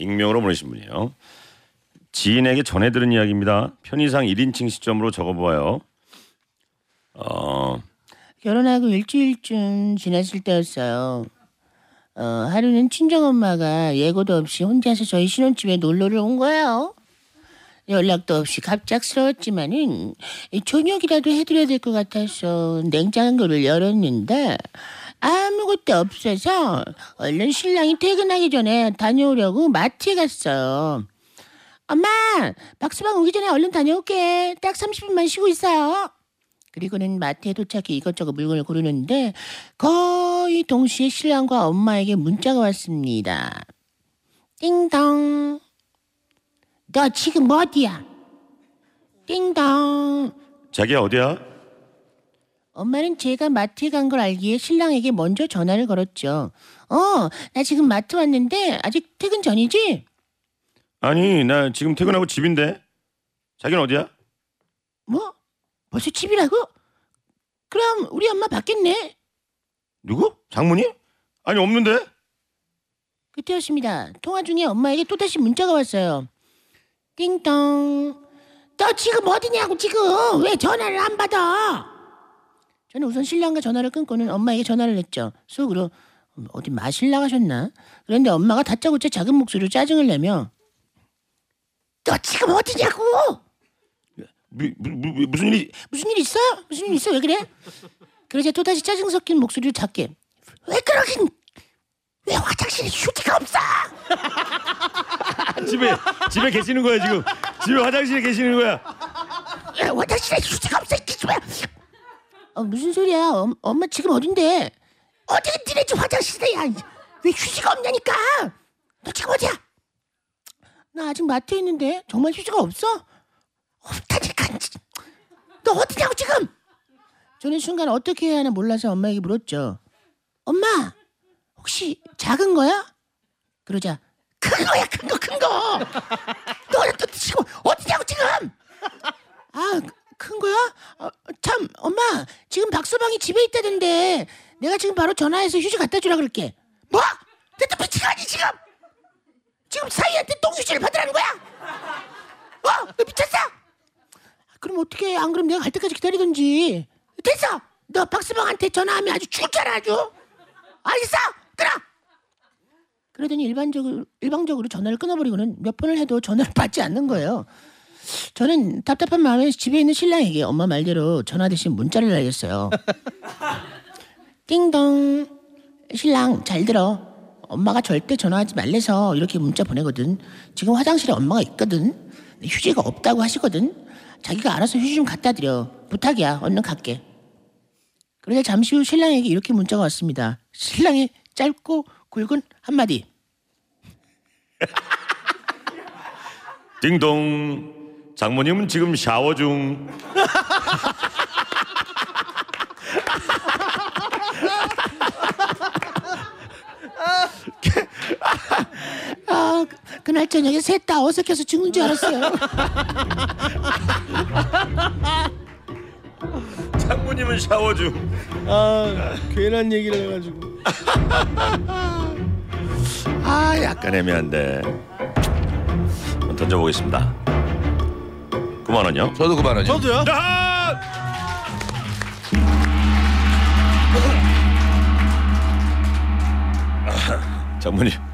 익명으로 보내신 분이에요. 지인에게 전해 들은 이야기입니다. 편의상 1인칭 시점으로 적어보아요. 어, 결혼하고 일주일쯤 지났을 때였어요. 어, 하루는 친정엄마가 예고도 없이 혼자서 저희 신혼집에 놀러를 온 거예요. 연락도 없이 갑작스러웠지만은 이 저녁이라도 해드려야 될 것 같아서 냉장고를 열었는데 아무것도 없어서 얼른 신랑이 퇴근하기 전에 다녀오려고 마트에 갔어요. 엄마, 박수방 오기 전에 얼른 다녀올게. 딱 30분만 쉬고 있어요. 그리고는 마트에 도착해 이것저것 물건을 고르는데 거의 동시에 신랑과 엄마에게 문자가 왔습니다. 띵동. 너 지금 어디야? 띵동. 자기야 어디야? 엄마는 제가 마트에 간 걸 알기에 신랑에게 먼저 전화를 걸었죠. 어, 나 지금 마트 왔는데 아직 퇴근 전이지? 아니 나 지금 퇴근하고 집인데. 자기는 어디야? 뭐? 벌써 집이라고? 그럼 우리 엄마 받겠네. 누구? 장모님? 아니 없는데? 그때였습니다. 통화 중에 엄마에게 또다시 문자가 왔어요. 띵동. 너 지금 어디냐고 지금 왜 전화를 안 받아? 저는 우선 신랑과 전화를 끊고는 엄마에게 전화를 했죠. 속으로 음, 어디 마실 나가셨나? 그런데 엄마가 다짜고짜 작은 목소리로 짜증을 내며 너 지금 어디냐고? 무, 무, 무, 무슨 일이? 무슨 일 있어? 무슨 일 있어? 왜 그래? 그러자 또다시 짜증 섞인 목소리로 작게 왜 그러긴 왜 화장실에 휴지가 없어? 집에 집에 계시는 거야 지금. 집에 화장실에 계시는 거야. 야, 화장실에 휴지가 없어 이 기집애. 어, 무슨 소리야? 엄, 엄마 지금 어딘데? 어디 니네 집 화장실에 야. 왜 휴지가 없냐니까? 너 지금 어디야? 나 아직 마트에 있는데 정말 휴지가 없어? 없다니까. 너 어디냐고 지금? 저는 순간 어떻게 해야 하나 몰라서 엄마에게 물었죠. 엄마, 혹시 작은 거야? 그러자 큰 거야, 큰 거, 큰 거. 너는 또 지금 어디냐고 지금? 아, 큰 거야? 어, 참, 엄마, 지금 박서방이 집에 있다던데 내가 지금 바로 전화해서 휴지 갖다 주라 그럴게. 뭐? 내또 미친 거 아니 지금? 지금 사이한테 똥휴지를 받으라는 거야? 어? 너 미쳤어? 그럼 어떻게 안 그럼 내가 갈 때까지 기다리던지. 됐어. 너 박서방한테 전화하면 아주 죽잖아 아주. 알겠어? 끊어. 그러더니 일반적으로 일방적으로 전화를 끊어버리고는 몇 번을 해도 전화를 받지 않는 거예요. 저는 답답한 마음에 집에 있는 신랑에게 엄마 말대로 전화 대신 문자를 날렸어요. 띵동. 신랑 잘 들어. 엄마가 절대 전화하지 말래서 이렇게 문자 보내거든. 지금 화장실에 엄마가 있거든. 휴지가 없다고 하시거든. 자기가 알아서 휴지 좀 갖다 드려. 부탁이야. 얼른 갈게. 그러자 잠시 후 신랑에게 이렇게 문자가 왔습니다. 신랑의 짧고 굵은 한마디. 띵동. 장모님은 지금 샤워 중. 아, 그날 저녁에 셋 다 어색해서 죽는 줄 알았어요. 장모님은 샤워 중. 아 괜한 얘기를 해가지고 아 약간 애매한데. 던져보겠습니다. 9만 원요. 저도 9만 원이요. 저도요? 아! 장모님, 어,